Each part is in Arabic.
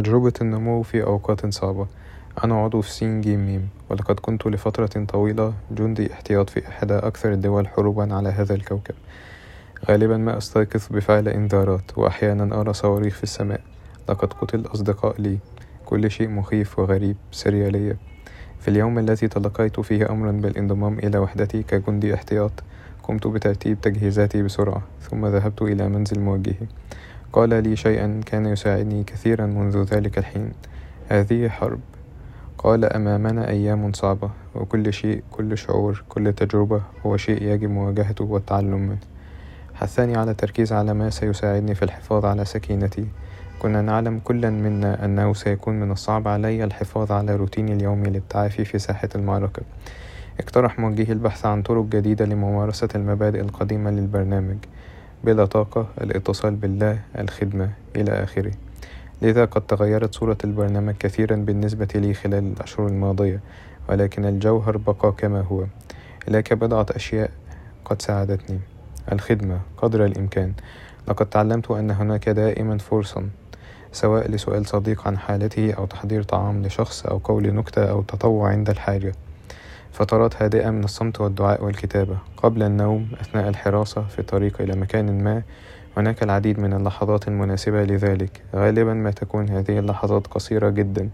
تجربة النمو في أوقات صعبة. أنا عضو في سين جيم ميم ولقد كنت لفترة طويلة جندي احتياط في إحدى أكثر الدول حروبا على هذا الكوكب. غالبا ما أستيقظ بفعل إنذارات وأحيانا أرى صواريخ في السماء. لقد قتل أصدقاء لي. كل شيء مخيف وغريب سريالية. في اليوم الذي تلقيت فيه أمرا بالانضمام إلى وحدتي كجندي احتياط قمت بترتيب تجهيزاتي بسرعة ثم ذهبت إلى منزل موجهي. قال لي شيئا كان يساعدني كثيرا منذ ذلك الحين. هذه حرب. قال أمامنا أيام صعبة وكل شيء كل شعور كل تجربة هو شيء يجب مواجهته والتعلم منه. حثني على التركيز على ما سيساعدني في الحفاظ على سكينتي. كنا نعلم كلا منا أنه سيكون من الصعب علي الحفاظ على روتيني اليومي للتعافي في ساحة المعركة. اقترح موجهي البحث عن طرق جديدة لممارسة المبادئ القديمة للبرنامج. بلا طاقة الاتصال بالله الخدمة إلى آخره. لذا قد تغيرت صورة البرنامج كثيرا بالنسبة لي خلال الأشهر الماضية ولكن الجوهر بقى كما هو. إليك بضعة أشياء قد ساعدتني. الخدمة قدر الإمكان. لقد تعلمت أن هناك دائما فرصة سواء لسؤال صديق عن حالته أو تحضير طعام لشخص أو قول نكتة أو تطوع عند الحاجة. فترات هادئة من الصمت والدعاء والكتابة. قبل النوم أثناء الحراسة في الطريق إلى مكان ما هناك العديد من اللحظات المناسبة لذلك. غالبا ما تكون هذه اللحظات قصيرة جدا.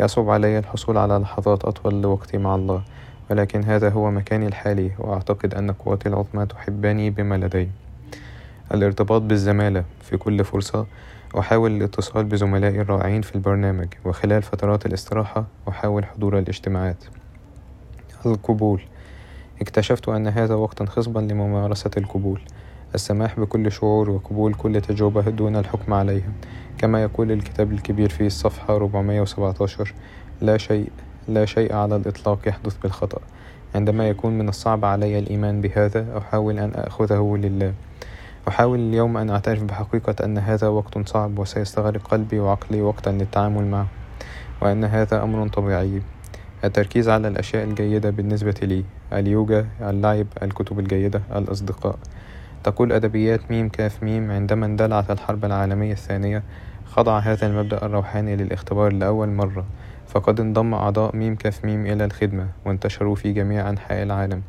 يصعب علي الحصول على لحظات أطول لوقتي مع الله ولكن هذا هو مكاني الحالي وأعتقد أن قوتي العظمى تحبني بما لدي. الارتباط بالزمالة في كل فرصة أحاول الاتصال بزملائي الرائعين في البرنامج وخلال فترات الاستراحة أحاول حضور الاجتماعات. القبول. اكتشفت أن هذا وقتا خصبا لممارسة القبول. السماح بكل شعور وقبول كل تجربة دون الحكم عليها. كما يقول الكتاب الكبير في الصفحة 417 لا شيء لا شيء على الإطلاق يحدث بالخطأ. عندما يكون من الصعب علي الإيمان بهذا أحاول أن أخذه لله. أحاول اليوم أن أعترف بحقيقة أن هذا وقت صعب وسيستغرق قلبي وعقلي وقتا للتعامل معه وأن هذا أمر طبيعي. التركيز على الأشياء الجيدة بالنسبة لي اليوجا اللعب الكتب الجيدة الأصدقاء تقول أدبيات ميم كاف ميم عندما اندلعت الحرب العالمية الثانية خضع هذا المبدأ الروحاني للاختبار لأول مرة فقد انضم أعضاء ميم كاف ميم إلى الخدمة وانتشروا في جميع أنحاء العالم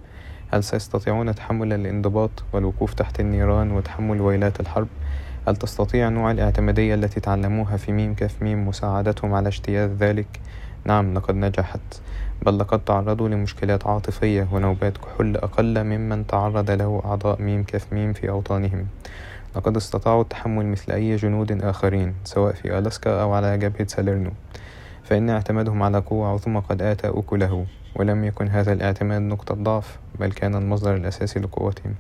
هل سيستطيعون تحمل الانضباط والوقوف تحت النيران وتحمل ويلات الحرب؟ هل تستطيع نوع الاعتمادية التي تعلموها في ميم كاف ميم مساعدتهم على اجتياز ذلك؟ نعم لقد نجحت. بل لقد تعرضوا لمشكلات عاطفية ونوبات كحول أقل ممن تعرض له أعضاء ميم كاف ميم في أوطانهم. لقد استطاعوا التحمل مثل أي جنود آخرين سواء في ألاسكا أو على جبهة ساليرنو. فإن اعتمادهم على قوة عظمى قد آتى أكله ولم يكن هذا الاعتماد نقطة ضعف بل كان المصدر الأساسي لقوتهم.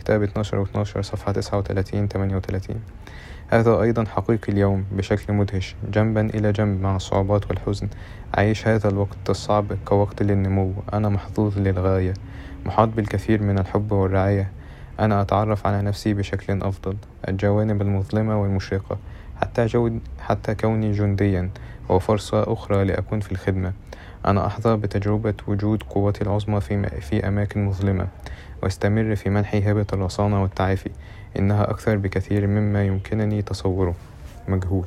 كتاب 12 و 12 صفحة 39 38 هذا أيضا حقيقي اليوم بشكل مدهش جنبا إلى جنب مع الصعوبات والحزن. أعيش هذا الوقت الصعب كوقت للنمو. أنا محظوظ للغاية محاط بالكثير من الحب والرعاية. أنا أتعرف على نفسي بشكل أفضل. الجوانب المظلمة والمشرقة حتى, جود حتى كوني جنديا. وفرصة أخرى لأكون في الخدمة. أنا أحظى بتجربة وجود قوتي العظمى في, في أماكن مظلمة وأستمر في منح هبة الرصانة والتعافي إنها أكثر بكثير مما يمكنني تصوره. مجهول.